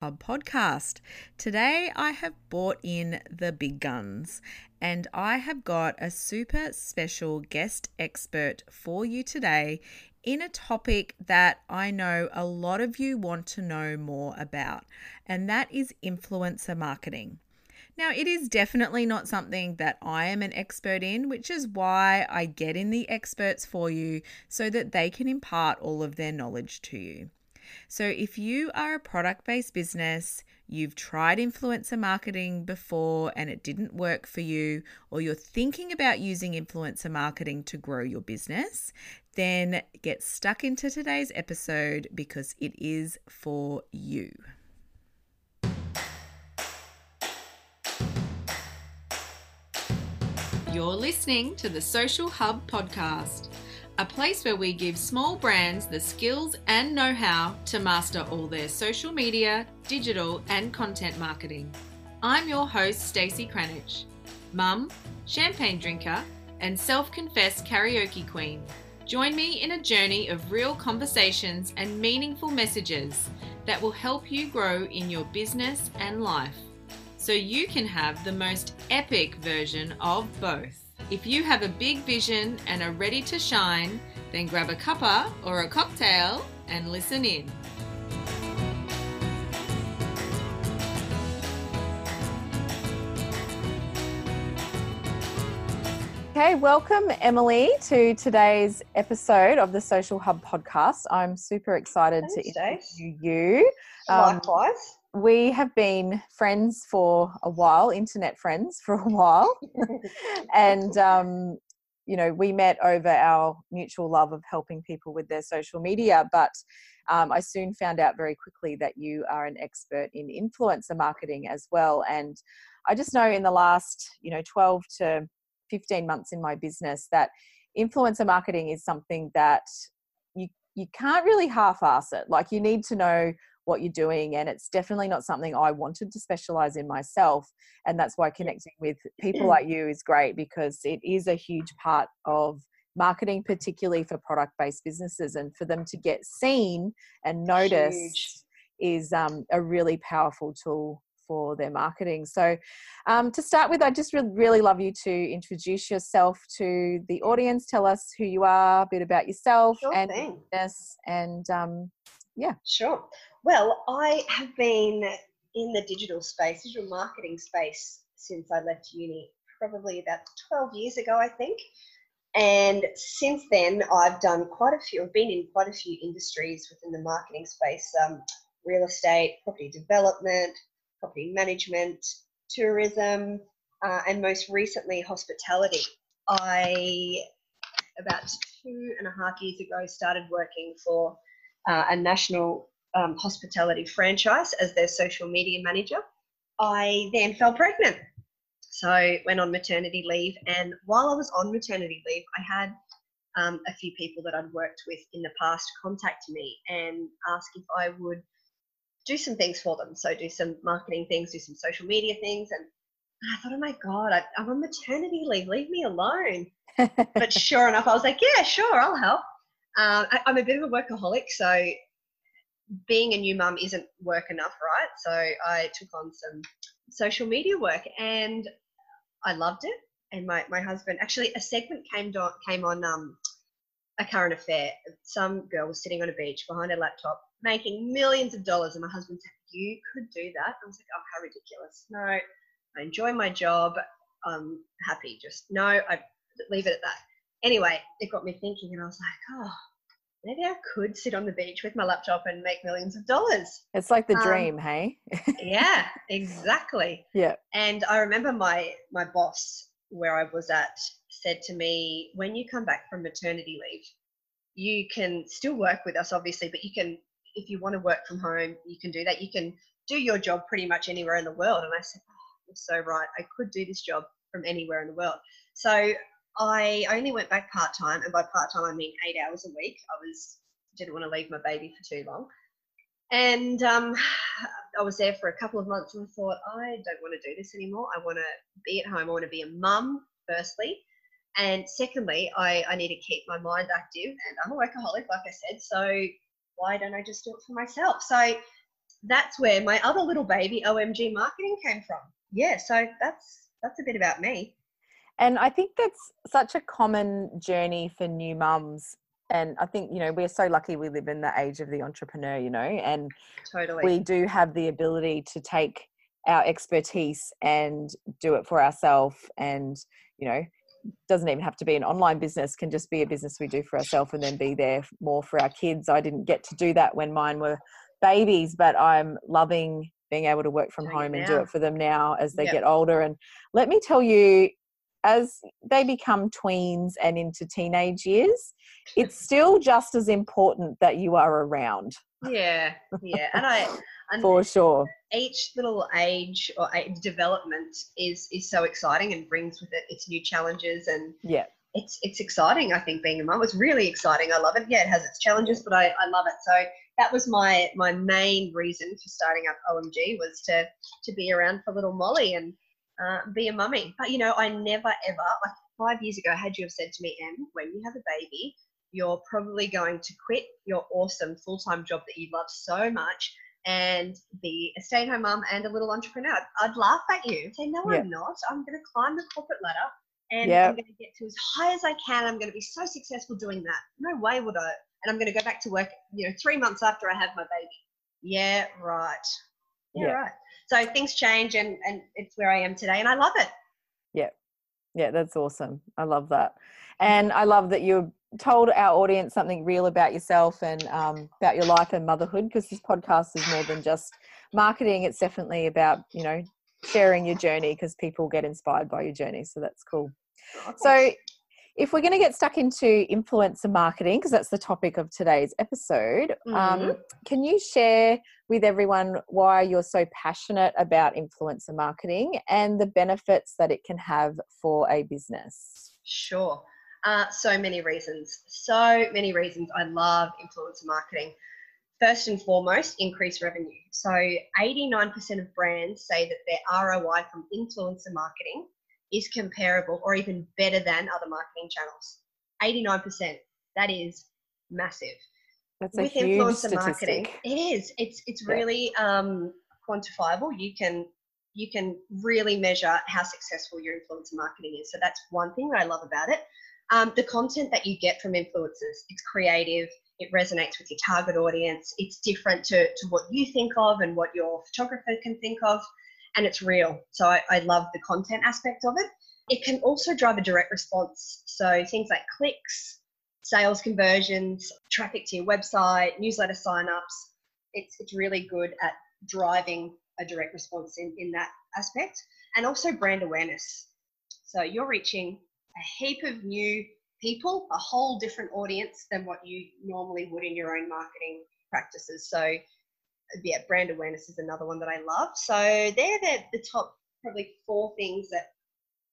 Podcast. Today I have brought in the big guns and I have got a super special guest expert for you today in a topic that I know a lot of you want to know more about, and that is influencer marketing. Now, it is definitely not something that I am an expert in, which is why I get in the experts for you so that they can impart all of their knowledge to you. So, if you are a product based business, you've tried influencer marketing before and it didn't work for you, or you're thinking about using influencer marketing to grow your business, then get stuck into today's episode because it is for you. You're listening to the Social Hub podcast a place where we give small brands the skills and know how to master all their social media, digital, and content marketing. I'm your host, Stacey Cranich, mum, champagne drinker, and self confessed karaoke queen. Join me in a journey of real conversations and meaningful messages that will help you grow in your business and life so you can have the most epic version of both. If you have a big vision and are ready to shine, then grab a cuppa or a cocktail and listen in. Okay, welcome Emily to today's episode of the Social Hub podcast. I'm super excited Thanks, to interview you. Um, Likewise we have been friends for a while, internet friends for a while. and, um, you know, we met over our mutual love of helping people with their social media. But um, I soon found out very quickly that you are an expert in influencer marketing as well. And I just know in the last, you know, 12 to 15 months in my business that influencer marketing is something that you you can't really half-ass it. Like you need to know what you're doing and it's definitely not something i wanted to specialize in myself and that's why connecting with people like you is great because it is a huge part of marketing particularly for product based businesses and for them to get seen and noticed huge. is um, a really powerful tool for their marketing. So, um, to start with, I just really, really love you to introduce yourself to the audience. Tell us who you are, a bit about yourself sure and business, and um, yeah. Sure. Well, I have been in the digital space, digital marketing space, since I left uni, probably about 12 years ago, I think. And since then, I've done quite a few, I've been in quite a few industries within the marketing space um, real estate, property development, property management, tourism, uh, and most recently, hospitality. I, about two and a half years ago, started working for uh, a national um, hospitality franchise as their social media manager. I then fell pregnant. So went on maternity leave. And while I was on maternity leave, I had um, a few people that I'd worked with in the past contact me and ask if I would do some things for them. So do some marketing things, do some social media things. And I thought, oh my God, I, I'm on maternity leave. Leave me alone. but sure enough, I was like, yeah, sure, I'll help. Um, I, am a bit of a workaholic, so being a new mum isn't work enough, right? So I took on some social media work and I loved it. And my, my husband actually a segment came on came on um, a current affair. Some girl was sitting on a beach behind a laptop making millions of dollars, and my husband said, "You could do that." I was like, "Oh, how ridiculous!" No, I enjoy my job. I'm happy. Just no, I leave it at that. Anyway, it got me thinking, and I was like, "Oh, maybe I could sit on the beach with my laptop and make millions of dollars. It's like the um, dream, hey? yeah, exactly. Yeah. And I remember my my boss where I was at said to me, when you come back from maternity leave, you can still work with us obviously, but you can if you want to work from home, you can do that. You can do your job pretty much anywhere in the world. And I said, oh, you're so right. I could do this job from anywhere in the world. So I only went back part time, and by part time I mean eight hours a week. I was didn't want to leave my baby for too long, and um, I was there for a couple of months, and I thought I don't want to do this anymore. I want to be at home. I want to be a mum firstly, and secondly, I, I need to keep my mind active, and I'm a workaholic, like I said. So why don't I just do it for myself? So that's where my other little baby OMG marketing came from. Yeah, so that's that's a bit about me. And I think that's such a common journey for new mums. And I think, you know, we're so lucky we live in the age of the entrepreneur, you know, and totally. we do have the ability to take our expertise and do it for ourselves and, you know, doesn't even have to be an online business can just be a business we do for ourselves and then be there more for our kids. I didn't get to do that when mine were babies but i'm loving being able to work from home and do it for them now as they Yep. get older. And let me tell you as they become tweens and into teenage years it's still just as important that you are around Yeah, yeah, and I and for sure each little age or age development is is so exciting and brings with it its new challenges and yeah it's it's exciting. I think being a mum was really exciting. I love it. Yeah, it has its challenges, but I, I love it. So that was my my main reason for starting up OMG was to to be around for little Molly and uh, be a mummy. But you know, I never ever like five years ago had you have said to me, Em, when you have a baby, you're probably going to quit your awesome full time job that you love so much and be a stay at home mum and a little entrepreneur. I'd, laugh at you and say, No, Yeah. I'm not. I'm going to climb the corporate ladder and Yep. I'm going to get to as high as I can. I'm going to be so successful doing that. No way would I. And I'm going to go back to work, you know, three months after I have my baby. Yeah, right. Yeah, Yeah. right. So things change and, and it's where I am today and I love it. Yeah, Yeah, that's awesome. I love that. And I love that you told our audience something real about yourself and um, about your life and motherhood because this podcast is more than just marketing. It's definitely about, you know, sharing your journey because people get inspired by your journey. So that's cool. So, if we're going to get stuck into influencer marketing, because that's the topic of today's episode, um, Mhm. can you share with everyone why you're so passionate about influencer marketing and the benefits that it can have for a business? Sure. Uh, so many reasons. So many reasons. I love influencer marketing. First and foremost, increase revenue. So 89% of brands say that their ROI from influencer marketing is comparable or even better than other marketing channels. 89%. That is massive. That's a With huge influencer marketing, it is. It's it's Yeah. really um, quantifiable. You can you can really measure how successful your influencer marketing is. So that's one thing that I love about it. Um, the content that you get from influencers, it's creative, it resonates with your target audience, it's different to, to what you think of and what your photographer can think of, and it's real. So I, I love the content aspect of it. It can also drive a direct response. So things like clicks, sales conversions, traffic to your website, newsletter signups. It's, it's really good at driving a direct response in, in that aspect and also brand awareness. So you're reaching a heap of new people, a whole different audience than what you normally would in your own marketing practices. So yeah, brand awareness is another one that I love. So they're the, the top probably four things that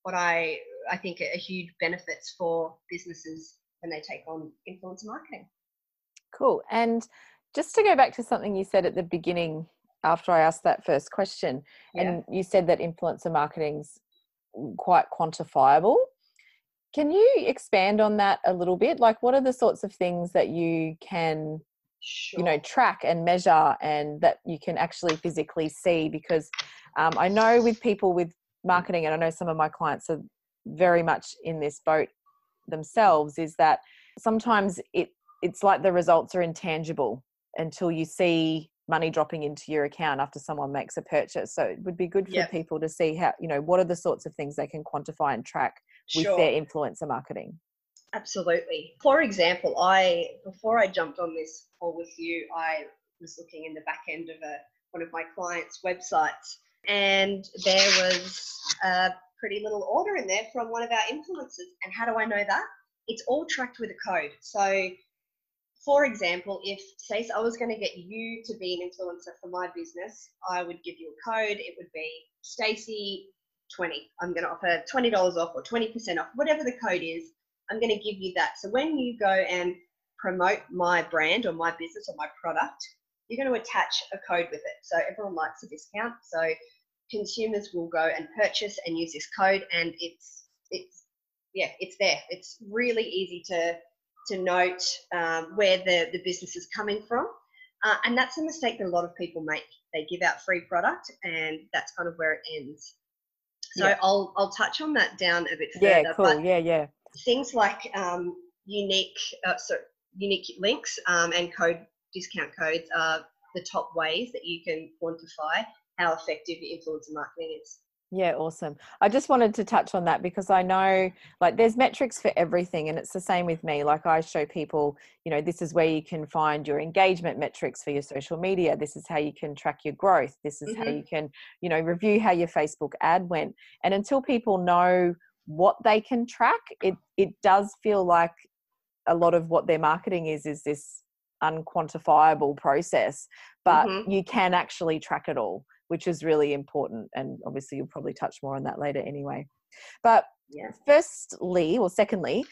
what I I think are huge benefits for businesses when they take on influencer marketing. Cool. And just to go back to something you said at the beginning after I asked that first question, Yeah. and you said that influencer marketing's quite quantifiable. Can you expand on that a little bit? Like, what are the sorts of things that you can, Sure. you know, track and measure and that you can actually physically see? Because um, I know with people with marketing, and I know some of my clients are very much in this boat themselves, is that sometimes it it's like the results are intangible until you see money dropping into your account after someone makes a purchase. So it would be good for Yep. people to see how, you know, what are the sorts of things they can quantify and track with sure. their influencer marketing. Absolutely. For example, I before I jumped on this call with you, I was looking in the back end of a one of my clients' websites, and there was a pretty little order in there from one of our influencers. And how do I know that? It's all tracked with a code. So, for example, if say I was going to get you to be an influencer for my business, I would give you a code. It would be Stacy 20. I'm going to offer $20 off or 20% off, whatever the code is. I'm going to give you that. So when you go and promote my brand or my business or my product, you're going to attach a code with it. So everyone likes a discount. So consumers will go and purchase and use this code, and it's it's yeah, it's there. It's really easy to to note um, where the the business is coming from, uh, and that's a mistake that a lot of people make. they give out free product, and that's kind of where it ends. So Yeah. I'll I'll touch on that down a bit further. Yeah, cool. Yeah, yeah. Things like um, unique uh, so unique links um, and code discount codes are the top ways that you can quantify how effective influencer marketing is. Yeah, awesome. I just wanted to touch on that because I know like there's metrics for everything and it's the same with me. Like I show people, you know, this is where you can find your engagement metrics for your social media. This is how you can track your growth. This is how Mhm. you can, you know, review how your Facebook ad went. And until people know what they can track, it it does feel like a lot of what their marketing is is this unquantifiable process, but Mhm. you can actually track it all which is really important. And obviously, you'll probably touch more on that later anyway. But Yeah. firstly, or secondly,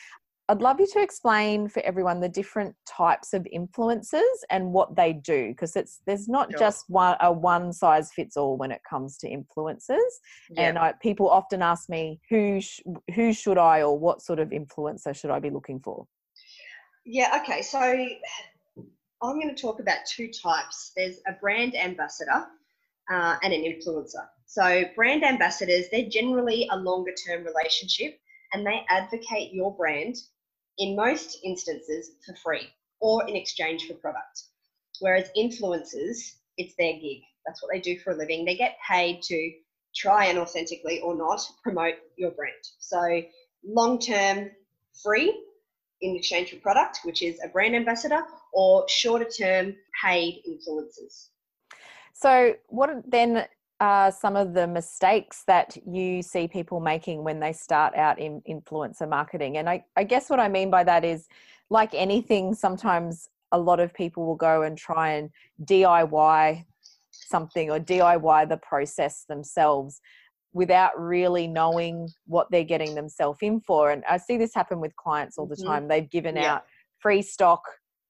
I'd love you to explain for everyone the different types of influencers and what they do, because it's there's not Sure. just one a one size fits all when it comes to influencers. And I, people often ask me who sh- who should I or what sort of influencer should I be looking for? Yeah, okay. So I'm going to talk about two types. There's a brand ambassador uh, and an influencer. So brand ambassadors, they're generally a longer term relationship and they advocate your brand in most instances for free or in exchange for product. Whereas influencers, it's their gig. That's what they do for a living. They get paid to try and authentically or not promote your brand. So long term free in exchange for product, which is a brand ambassador, or shorter term paid influencers. So, what then are some of the mistakes that you see people making when they start out in influencer marketing? And I, I guess what I mean by that is, like anything, sometimes a lot of people will go and try and DIY something or DIY the process themselves without really knowing what they're getting themselves in for. And I see this happen with clients all the Mhm. time. They've given Yeah. out free stock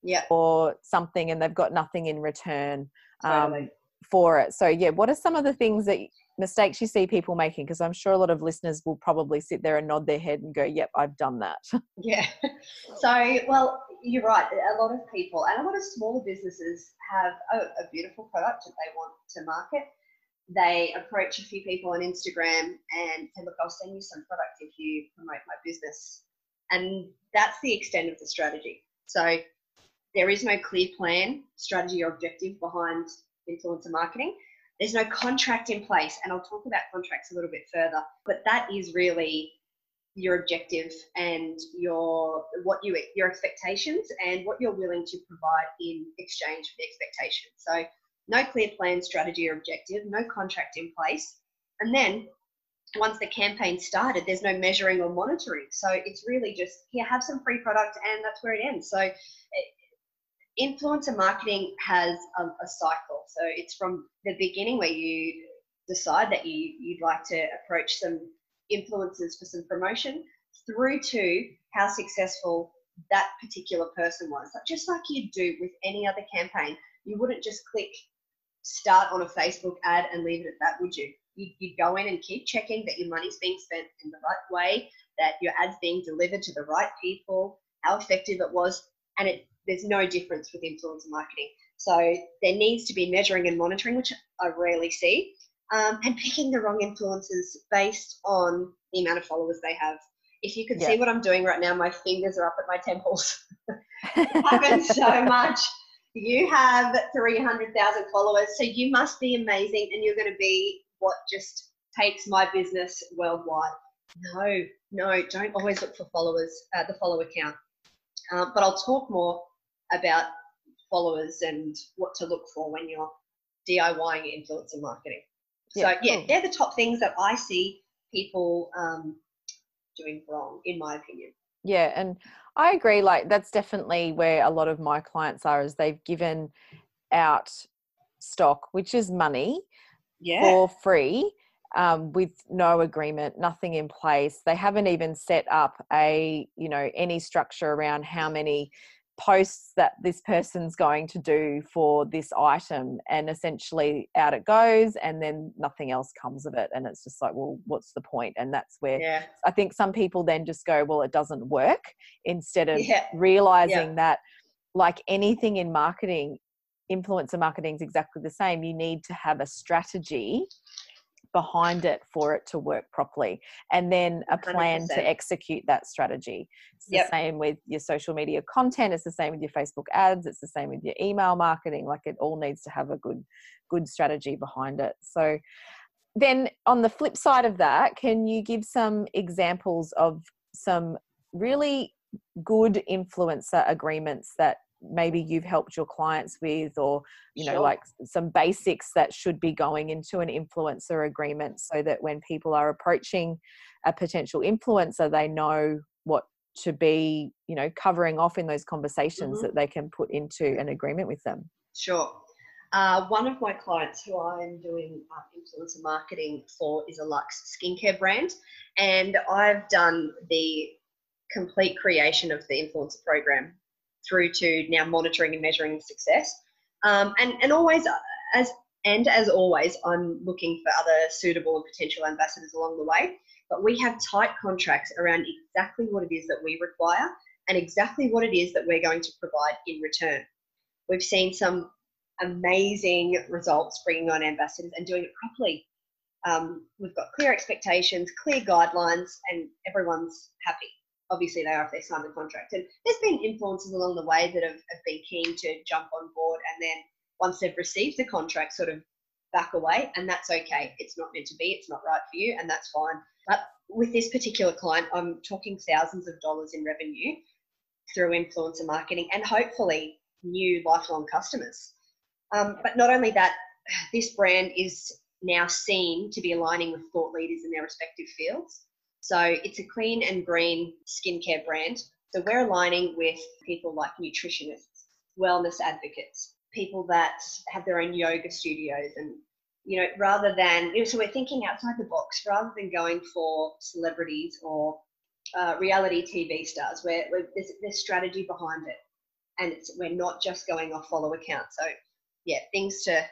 Yeah, or something and they've got nothing in return um, totally. For it. So, yeah, what are some of the things that mistakes you see people making? Because I'm sure a lot of listeners will probably sit there and nod their head and go, "Yep, I've done that." Yeah. So, well, you're right. A lot of people and a lot of smaller businesses have a, a beautiful product that they want to market. They approach a few people on Instagram and say, look, I'll send you some product if you promote my business. And that's the extent of the strategy. So, there is no clear plan, strategy, or objective behind influencer marketing. There's no contract in place, and I'll talk about contracts a little bit further. But that is really your objective and your what you your expectations and what you're willing to provide in exchange for the expectation. So no clear plan, strategy, or objective, no contract in place, and then once the campaign started, there's no measuring or monitoring. So it's really just here, have some free product, and that's where it ends. So influencer marketing has a, a cycle. So it's from the beginning where you decide that you you'd like to approach some influencers for some promotion through to how successful that particular person was. Just like you'd do with any other campaign, you wouldn't just click start on a Facebook ad and leave it at that, would you? you? You'd go in and keep checking that your money's being spent in the right way, that your ad's being delivered to the right people, how effective it was, and it there's no difference with influencer marketing. So there needs to be measuring and monitoring, which I rarely see, um, and picking the wrong influencers based on the amount of followers they have. If you could see what I'm doing right now, my fingers are up at my temples. it happens so much. You have 300,000 followers, so you must be amazing and you're going to be what just takes my business worldwide. No, no, don't always look for followers, uh, the follower count. Um, but I'll talk more about followers and what to look for when you're DIYing influencer marketing. So, Yeah, yeah, cool. they're the top things that I see people um, doing wrong, in my opinion. Yeah, and I agree. Like that's definitely where a lot of my clients are, is they've given out stock, which is money, Yeah. for free um, with no agreement, nothing in place. They haven't even set up a, you know, any structure around how many posts that this person's going to do for this item and essentially out it goes and then nothing else comes of it and it's just like well what's the point and that's where yeah. i think some people then just go well it doesn't work instead of Yeah. realizing that like anything in marketing influencer marketing is exactly the same. You need to have a strategy behind it for it to work properly and then a plan 100%. to execute that strategy it's yep. the same with your social media content it's the same with your facebook ads it's the same with your email marketing like it all needs to have a good good strategy behind it so then on the flip side of that can you give some examples of some really good influencer agreements that maybe you've helped your clients with or you know sure. like some basics that should be going into an influencer agreement so that when people are approaching a potential influencer they know what to be you know covering off in those conversations mm-hmm. that they can put into an agreement with them sure uh, one of my clients who I'm doing uh, influencer marketing for is a Lux skincare brand, and I've done the complete creation of the influencer program through to now monitoring and measuring success. Um, and, and always, as and as always, I'm looking for other suitable and potential ambassadors along the way. But we have tight contracts around exactly what it is that we require and exactly what it is that we're going to provide in return. We've seen some amazing results bringing on ambassadors and doing it properly. Um, we've got clear expectations, clear guidelines, and everyone's happy obviously they are if they sign the contract. And there's been influencers along the way that have, have been keen to jump on board and then once they've received the contract sort of back away and that's okay. It's not meant to be, it's not right for you and that's fine. But with this particular client, I'm talking thousands of dollars in revenue through influencer marketing and hopefully new lifelong customers. Um, but not only that, this brand is now seen to be aligning with thought leaders in their respective fields. So it's a clean and green skincare brand. So we're aligning with people like nutritionists, wellness advocates, people that have their own yoga studios and you know, rather than, you know, so we're thinking outside the box rather than going for celebrities or uh, reality TV stars, where, there's, there's strategy behind it. And it's, we're not just going off follow account. So, yeah, things to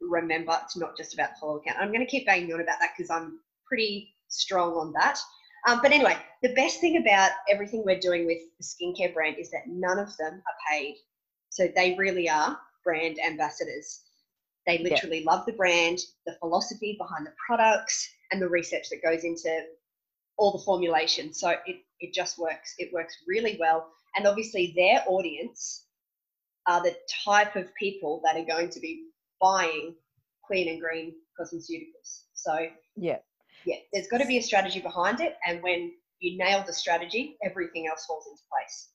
remember. It's not just about follow account. I'm going to keep banging on about that because I'm pretty strong on that. Um, but anyway, the best thing about everything we're doing with the skincare brand is that none of them are paid. So they really are brand ambassadors. They literally yeah. love the brand, the philosophy behind the products, and the research that goes into all the formulation. So it, it just works. It works really well. And obviously, their audience are the type of people that are going to be buying clean and green cosmeceuticals. So yeah, yeah, there's got to be a strategy behind it. And when you nail the strategy, everything else falls into place.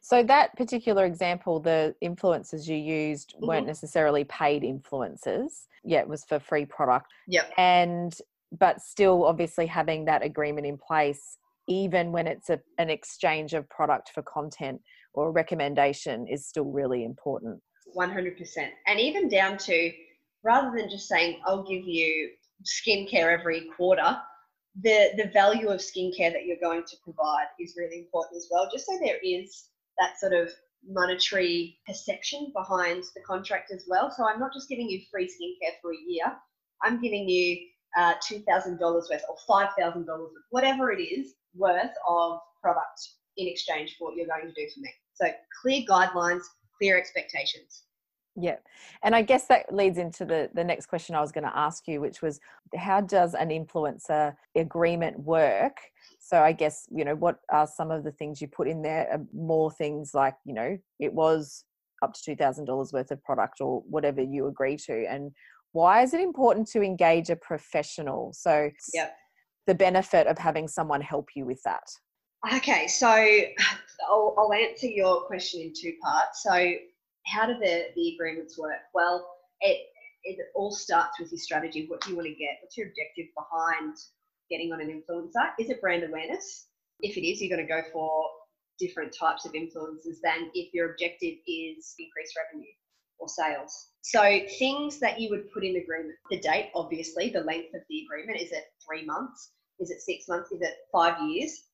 So that particular example, the influencers you used mm-hmm. weren't necessarily paid influencers. Yeah, it was for free product. Yep. And but still obviously having that agreement in place even when it's a, an exchange of product for content or recommendation is still really important 100% and even down to rather than just saying i'll give you skincare every quarter, the the value of skincare that you're going to provide is really important as well. Just so there is that sort of monetary perception behind the contract as well. So I'm not just giving you free skincare for a year. I'm giving you uh, two thousand dollars worth or five thousand dollars, whatever it is worth of product in exchange for what you're going to do for me. So clear guidelines, clear expectations. Yeah. And I guess that leads into the, the next question I was going to ask you, which was how does an influencer agreement work? So I guess, you know, what are some of the things you put in there? Uh, more things like, you know, it was up to $2,000 worth of product or whatever you agree to. And why is it important to engage a professional? So yep. the benefit of having someone help you with that. Okay, so I'll, I'll answer your question in two parts. So how do the, the agreements work? Well, it, it all starts with your strategy. What do you want to get? What's your objective behind getting on an influencer? Is it brand awareness? If it is, you're going to go for different types of influencers than if your objective is increased revenue or sales. So things that you would put in agreement. The date, obviously, the length of the agreement. Is it three months? Is it six months? Is it five years?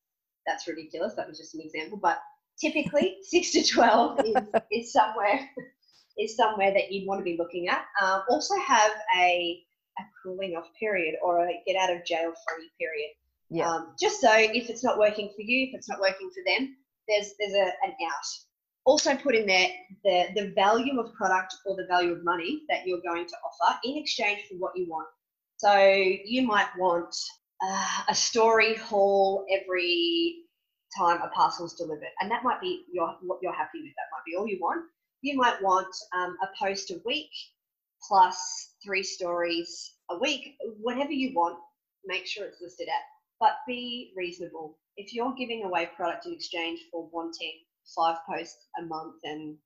That's ridiculous. That was just an example. But typically six to 12 is, is somewhere is somewhere that you'd want to be looking at. Um, also have a, a cooling off period or a get out of jail free period. Yeah. Um, just so if it's not working for you, if it's not working for them, there's there's a, an out. also put in there the, the value of product or the value of money that you're going to offer in exchange for what you want. So you might want uh, a story haul every time a parcel is delivered, and that might be what you're happy with. That might be all you want. You might want um, a post a week plus three stories a week, whatever you want. Make sure it's listed at, but be reasonable. If you're giving away product in exchange for wanting five posts a month and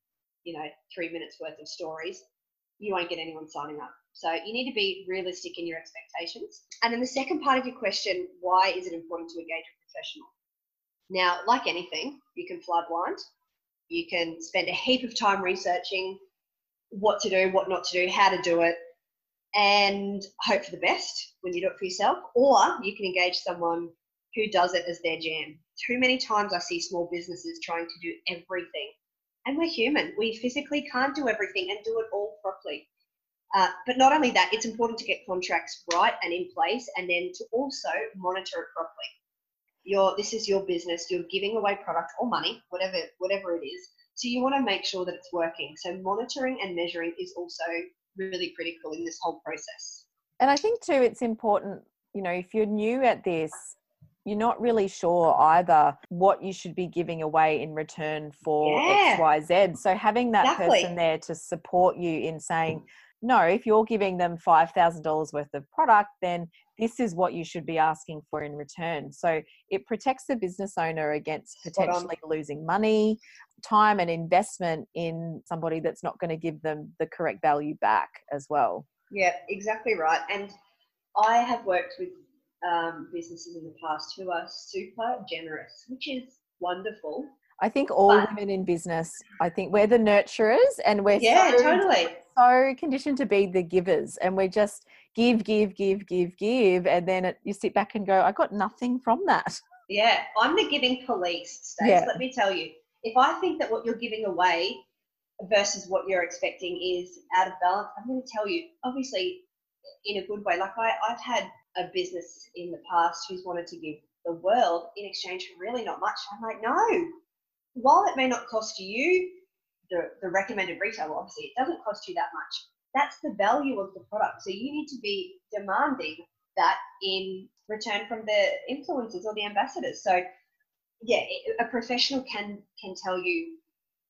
you know three minutes worth of stories you won't get anyone signing up so you need to be realistic in your expectations and then the second part of your question why is it important to engage a professional now like anything you can fly blind you can spend a heap of time researching what to do what not to do how to do it and hope for the best when you do it for yourself or you can engage someone who does it as their jam. Too many times I see small businesses trying to do everything. And we're human. We physically can't do everything and do it all properly. Uh, but not only that, it's important to get contracts right and in place and then to also monitor it properly. Your, this is your business, you're giving away product or money, whatever, whatever it is. So you want to make sure that it's working. So monitoring and measuring is also really critical in this whole process. And I think too, it's important, you know, if you're new at this, you're not really sure either what you should be giving away in return for yeah. XYZ. So having that exactly. person there to support you in saying, no, if you're giving them $5,000 worth of product, then this is what you should be asking for in return. So it protects the business owner against potentially losing money, time, and investment in somebody that's not going to give them the correct value back as well. Yeah, exactly right. And I have worked with um, businesses in the past who are super generous, which is wonderful. I think all but, women in business, I think we're the nurturers and we're yeah, so, totally. so conditioned to be the givers and we're just give, give, give, give, give. And then it, you sit back and go, I got nothing from that. Yeah, I'm the giving police, Stace, yeah. let me tell you. If I think that what you're giving away versus what you're expecting is out of balance, I'm going to tell you, obviously, in a good way. Like I, I've had a business in the past who's wanted to give the world in exchange for really not much. I'm like, no. While it may not cost you the, the recommended retail, obviously, it doesn't cost you that much. That's the value of the product. So you need to be demanding that in return from the influencers or the ambassadors. So yeah, a professional can can tell you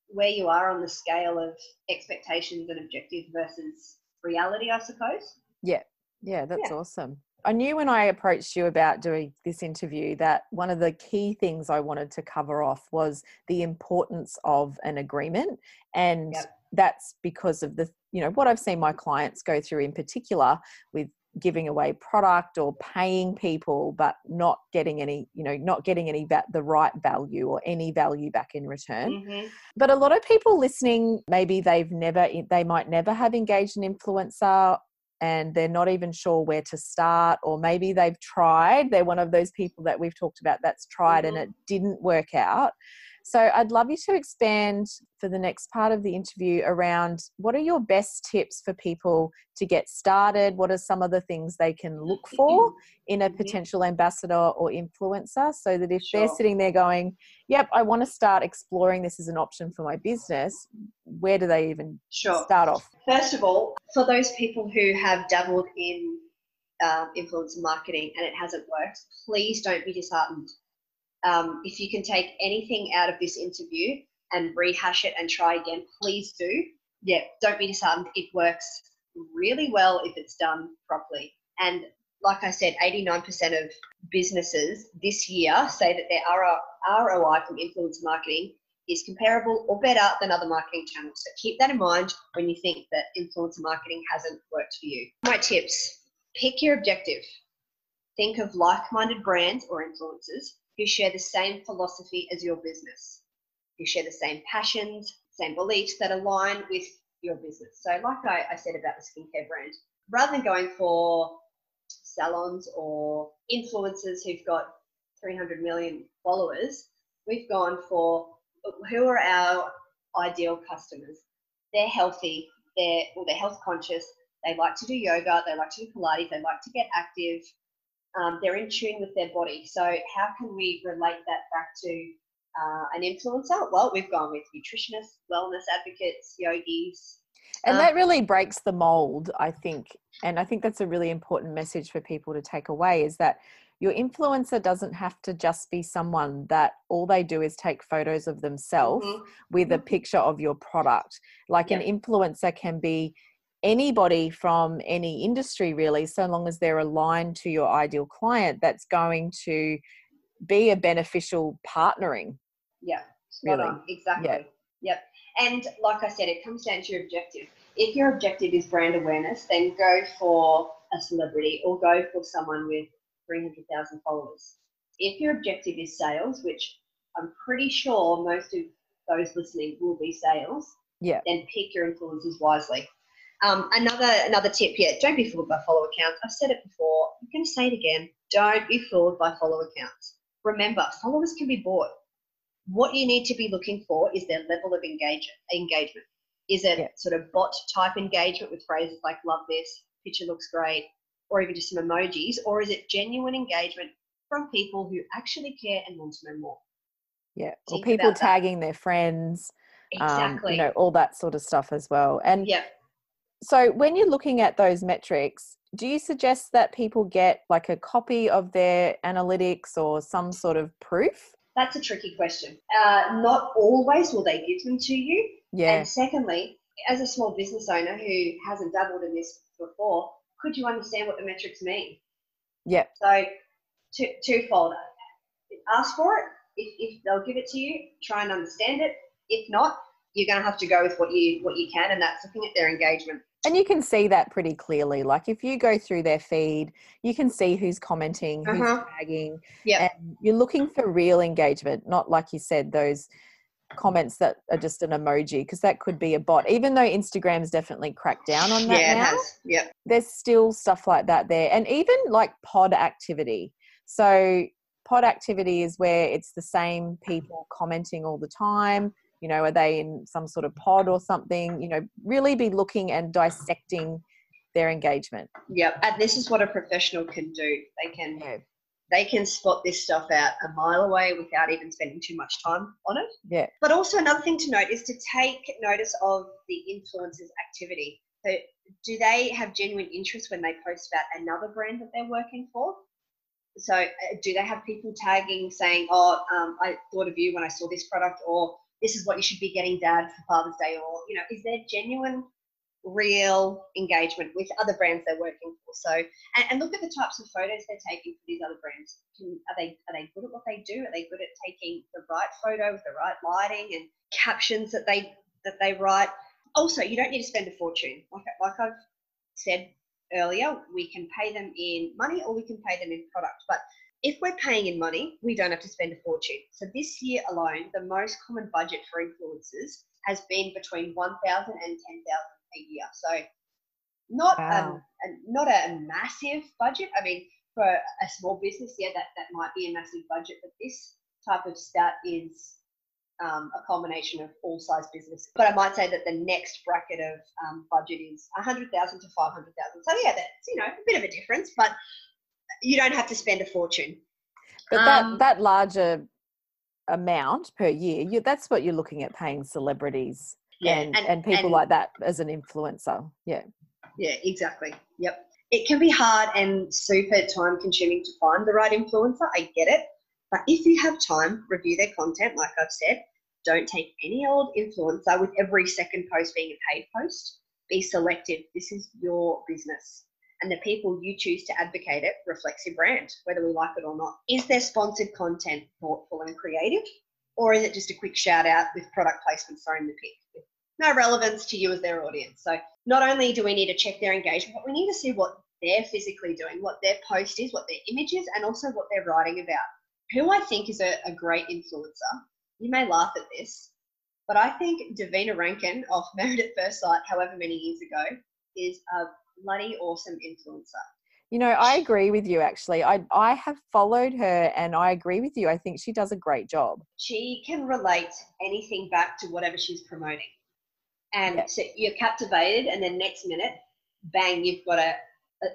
where you are on the scale of expectations and objectives versus reality, I suppose. Yeah, yeah, that's yeah. awesome. I knew when I approached you about doing this interview that one of the key things I wanted to cover off was the importance of an agreement. And yep. that's because of the, you know, what I've seen my clients go through in particular with giving away product or paying people but not getting any you know not getting any va- the right value or any value back in return mm-hmm. but a lot of people listening maybe they've never they might never have engaged an influencer and they're not even sure where to start, or maybe they've tried. They're one of those people that we've talked about that's tried mm-hmm. and it didn't work out. So I'd love you to expand for the next part of the interview around what are your best tips for people to get started? What are some of the things they can look for in a mm-hmm. potential ambassador or influencer so that if sure. they're sitting there going, yep, I want to start exploring this as an option for my business, where do they even sure. start off? First of all, for those people who have dabbled in um, influencer marketing and it hasn't worked, please don't be disheartened um, if you can take anything out of this interview and rehash it and try again, please do. Yeah, don't be disheartened. It works really well if it's done properly. And like I said, 89% of businesses this year say that their ROI from influencer marketing is comparable or better than other marketing channels. So keep that in mind when you think that influencer marketing hasn't worked for you. My tips pick your objective. Think of like minded brands or influencers who share the same philosophy as your business, who share the same passions, same beliefs that align with your business. So, like I, I said about the skincare brand, rather than going for salons or influencers who've got 300 million followers, we've gone for who are our ideal customers. They're healthy, they're well, they're health conscious, they like to do yoga, they like to do Pilates, they like to get active, um, they're in tune with their body. So how can we relate that back to uh, an influencer? Well, we've gone with nutritionists, wellness advocates, yogis. And Um, that really breaks the mold, I think. And I think that's a really important message for people to take away is that your influencer doesn't have to just be someone that all they do is take photos of themselves mhm, with a Mhm. picture of your product. Like an influencer can be anybody from any industry, really, so long as they're aligned to your ideal client that's going to be a beneficial partnering. Yeah, Really. on. Exactly. Yep. And like I said, it comes down to your objective. If your objective is brand awareness, then go for a celebrity or go for someone with 300,000 followers. If your objective is sales, which I'm pretty sure most of those listening will be sales, Yeah. then pick your influencers wisely. Um, another another tip here: don't be fooled by follow accounts. I've said it before. I'm going to say it again. Don't be fooled by follow accounts. Remember, followers can be bought. What you need to be looking for is their level of engage, engagement. Is it Yeah. sort of bot type engagement with phrases like "love this," "picture looks great," or even just some emojis, or is it genuine engagement from people who actually care and want to know more? Yeah. Or people that. tagging their friends, um, Exactly. you know, all that sort of stuff as well. And yeah. So when you're looking at those metrics, do you suggest that people get like a copy of their analytics or some sort of proof? That's a tricky question. Uh, not always will they give them to you. Yeah. And secondly, as a small business owner who hasn't dabbled in this before, could you understand what the metrics mean? Yeah. So, two, twofold. Ask for it. If, if they'll give it to you, try and understand it. If not, you're going to have to go with what you what you can, and that's looking at their engagement. And you can see that pretty clearly. Like if you go through their feed, you can see who's commenting, who's Uh-huh. tagging. Yeah. You're looking for real engagement, not like you said, those comments that are just an emoji, because that could be a bot. Even though Instagram's definitely cracked down on that yeah, now. it has. Yep. there's still stuff like that there and even like pod activity so pod activity is where it's the same people commenting all the time you know are they in some sort of pod or something you know really be looking and dissecting their engagement Yep. And this is what a professional can do. They can yeah they can spot this stuff out a mile away without even spending too much time on it. yeah But also another thing to note is to take notice of the influencer's activity. So do they have genuine interest when they post about another brand that they're working for? So uh, do they have people tagging saying, "Oh, um, I thought of you when I saw this product," or "This is what you should be getting, Dad, for Father's Day," or you know, is there genuine, real engagement with other brands they're working for? So and, and look at the types of photos they're taking for these other brands. Can, are they are they good at what they do? Are they good at taking the right photo with the right lighting and captions that they that they write? Also, you don't need to spend a fortune. Like like I've said earlier, we can pay them in money or we can pay them in product. But if we're paying in money, we don't have to spend a fortune. So this year alone, the most common budget for influencers has been between 1,000 and 10,000 a year. So not Wow. um, a, not a massive budget. I mean, for a small business, yeah, that, that might be a massive budget, but this type of stat is um, a combination of all size businesses. But I might say that the next bracket of um, budget is 100,000 to 500,000. So yeah, that's, you know, a bit of a difference, but you don't have to spend a fortune. but Um, that that larger amount per year you, that's what you're looking at paying celebrities Yeah, and, and- and people and- like that as an influencer yeah Yeah, exactly. Yep. It can be hard and super time consuming to find the right influencer. I get it. But if you have time, review their content, like I've said. Don't take any old influencer with every second post being a paid post. Be selective. This is your business. And the people you choose to advocate it reflects your brand, whether we like it or not. Is their sponsored content thoughtful and creative? Or is it just a quick shout out with product placement thrown the pic? No relevance to you as their audience. So not only do we need to check their engagement, but we need to see what they're physically doing, what their post is, what their image is, and also what they're writing about. Who I think is a, a great influencer, you may laugh at this, but I think Davina Rankin of Married at First Sight, however many years ago, is a bloody awesome influencer. You know, I agree with you actually. I I have followed her and I agree with you. I think she does a great job. She can relate anything back to whatever she's promoting. And Yeah. so you're captivated, and then next minute, bang, you've got a,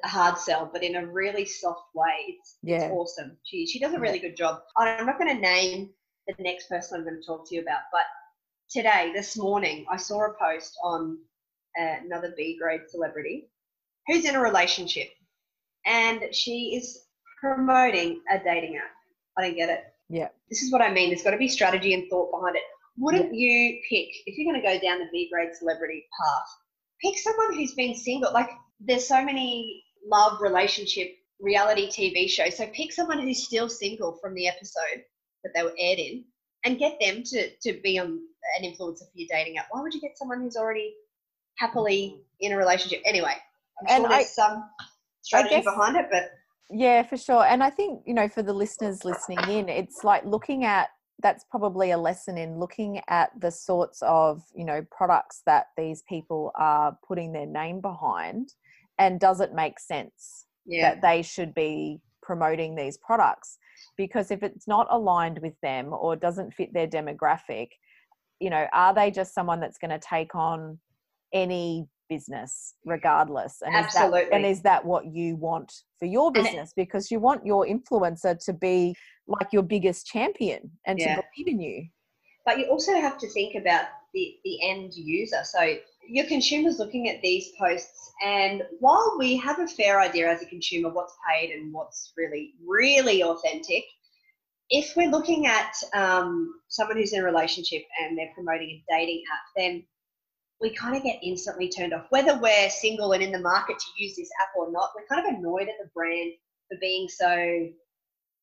a hard sell, but in a really soft way. It's, Yeah. it's awesome. She, she does a really good job. I'm not going to name the next person I'm going to talk to you about. But today, this morning, I saw a post on uh, another B grade celebrity who's in a relationship and she is promoting a dating app. I don't get it. Yeah. This is what I mean. There's got to be strategy and thought behind it. Wouldn't yeah. you pick, if you're going to go down the B grade celebrity path, pick someone who's been single? Like, there's so many love relationship reality TV shows. So pick someone who's still single from the episode that they were aired in and get them to, to be on an influencer for your dating app. Why would you get someone who's already happily mm. in a relationship? Anyway, I'm sure and there's I, some strategy guess, behind it, but yeah, for sure. And I think, you know, for the listeners listening in, it's like looking at that's probably a lesson in looking at the sorts of, you know, products that these people are putting their name behind and does it make sense yeah. that they should be promoting these products? Because if it's not aligned with them or doesn't fit their demographic, you know, are they just someone that's going to take on any business regardless and Absolutely. Is that, and is that what you want for your business it, because you want your influencer to be like your biggest champion and yeah. to believe in you but you also have to think about the the end user so your consumers looking at these posts and while we have a fair idea as a consumer what's paid and what's really really authentic if we're looking at um, someone who's in a relationship and they're promoting a dating app then we kind of get instantly turned off. Whether we're single and in the market to use this app or not, we're kind of annoyed at the brand for being so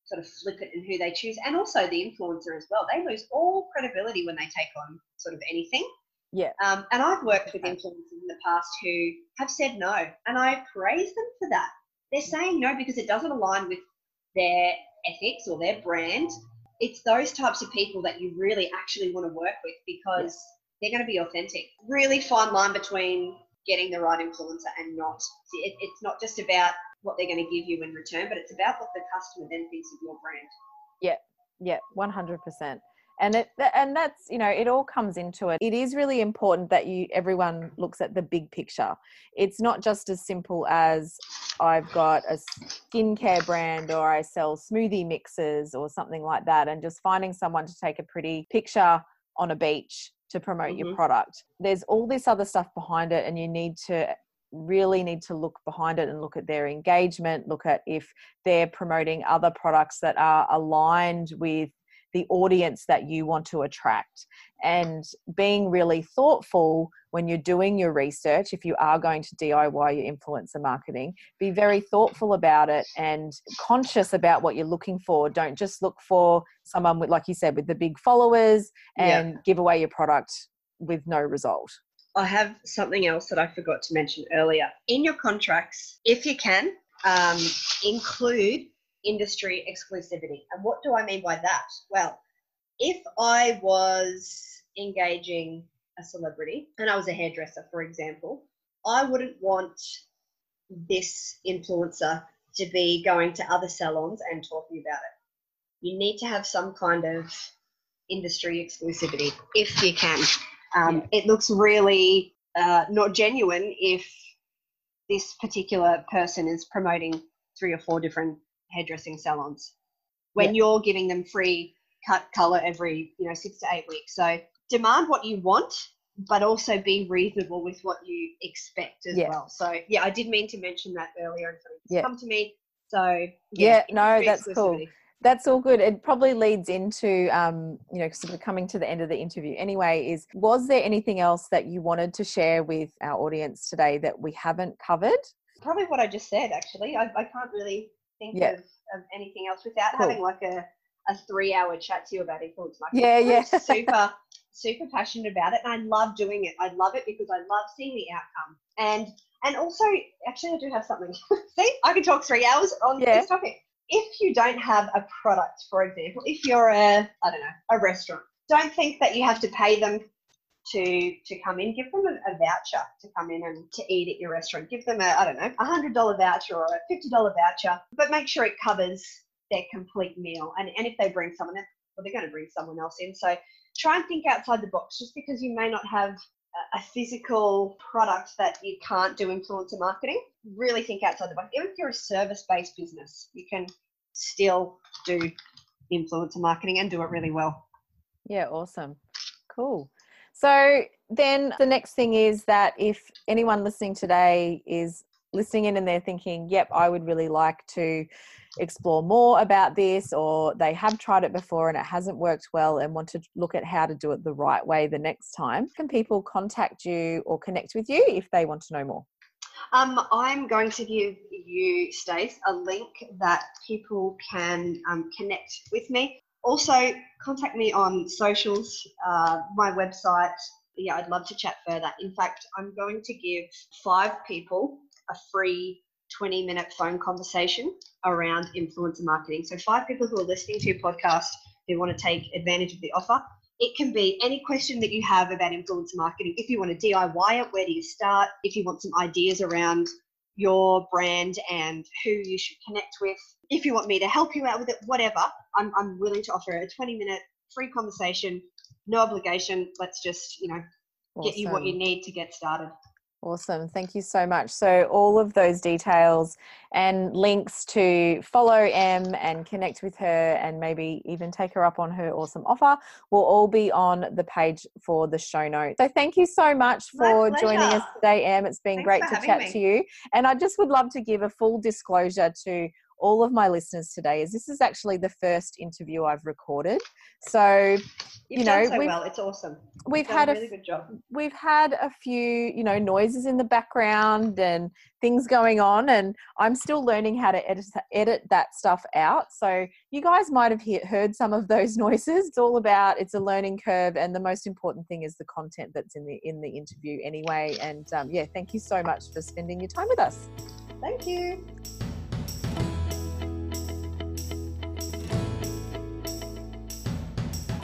sort of flippant in who they choose, and also the influencer as well. They lose all credibility when they take on sort of anything. Yeah. Um, and I've worked with influencers in the past who have said no, and I praise them for that. They're saying no because it doesn't align with their ethics or their brand. It's those types of people that you really actually want to work with because they're going to be authentic. Really fine line between getting the right influencer and not. It, it's not just about what they're going to give you in return, but it's about what the customer then thinks of your brand. Yeah, yeah, one hundred percent. And it and that's you know it all comes into it. It is really important that you everyone looks at the big picture. It's not just as simple as I've got a skincare brand or I sell smoothie mixes or something like that, and just finding someone to take a pretty picture on a beach to promote mm-hmm. your product. There's all this other stuff behind it, and you need to really need to look behind it and look at their engagement, look at if they're promoting other products that are aligned with the audience that you want to attract and being really thoughtful when you're doing your research if you are going to diy your influencer marketing be very thoughtful about it and conscious about what you're looking for don't just look for someone with like you said with the big followers and yeah. give away your product with no result I have something else that I forgot to mention earlier. In your contracts, if you can, um, include industry exclusivity. And what do I mean by that? Well, if I was engaging a celebrity and I was a hairdresser, for example, I wouldn't want this influencer to be going to other salons and talking about it. You need to have some kind of industry exclusivity if you can. Um. It looks really uh, not genuine if this particular person is promoting three or four different hairdressing salons when yeah. you're giving them free cut color every you know six to eight weeks. So demand what you want but also be reasonable with what you expect as yeah. well. So yeah i did mean to mention that earlier and yeah. come to me. So yeah, no that's cool. that's all good. It probably leads into um you know because we're coming to the end of the interview. Anyway is was there anything else that you wanted to share with our audience today that we haven't covered? Probably what i just said actually. I, I can't really think yeah. of, of, anything else without cool. having like a, a three hour chat to you about influence marketing. Yeah, yeah. super, super passionate about it. And I love doing it. I love it because I love seeing the outcome. And and also, actually, I do have something. See, I can talk three hours on yeah. this topic. If you don't have a product, for example, if you're a, I don't know, a restaurant, don't think that you have to pay them to to come in, give them a, a, voucher to come in and to eat at your restaurant. Give them a I don't know a hundred dollar voucher or a fifty dollar voucher, but make sure it covers their complete meal. And and if they bring someone in, well, they're going to bring someone else in. So try and think outside the box. Just because you may not have a physical product that you can't do influencer marketing, really think outside the box. Even if you're a service based business, you can still do influencer marketing and do it really well. Yeah, awesome. Cool. So then the next thing is that if anyone listening today is listening in and they're thinking, yep, I would really like to explore more about this, or they have tried it before and it hasn't worked well and want to look at how to do it the right way the next time, can people contact you or connect with you if they want to know more? Um, I'm going to give you, Stace, a link that people can um, connect with me. Also, contact me on socials, uh, my website. Yeah, I'd love to chat further. In fact, I'm going to give five people a free 20 minute phone conversation around influencer marketing. So, five people who are listening to your podcast who want to take advantage of the offer. It can be any question that you have about influencer marketing. If you want to DIY it, where do you start? If you want some ideas around your brand and who you should connect with, if you want me to help you out with it, whatever, I'm, I'm willing to offer a 20 minute free conversation, no obligation. Let's just, you know, awesome. get you what you need to get started. Awesome. Thank you so much. So, all of those details and links to follow Em and connect with her and maybe even take her up on her awesome offer will all be on the page for the show notes. So, thank you so much for joining us today, Em. It's been Thanks great to chat me. to you. And I just would love to give a full disclosure to all of my listeners today is this is actually the first interview I've recorded. So, You've you know, so well. It's awesome. We've had a really good job. We've had a few, you know, noises in the background and things going on, and I'm still learning how to edit edit that stuff out. So you guys might have he- heard some of those noises. It's all about it's a learning curve, and the most important thing is the content that's in the in the interview anyway. And um, yeah, thank you so much for spending your time with us. Thank you.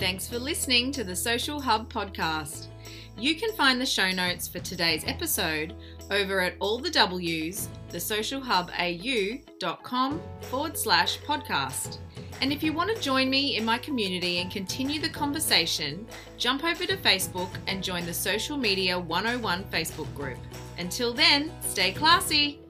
Thanks for listening to the Social Hub podcast. You can find the show notes for today's episode over at all the W's, thesocialhubau.com forward slash podcast. And if you want to join me in my community and continue the conversation, jump over to Facebook and join the Social Media 101 Facebook group. Until then, stay classy.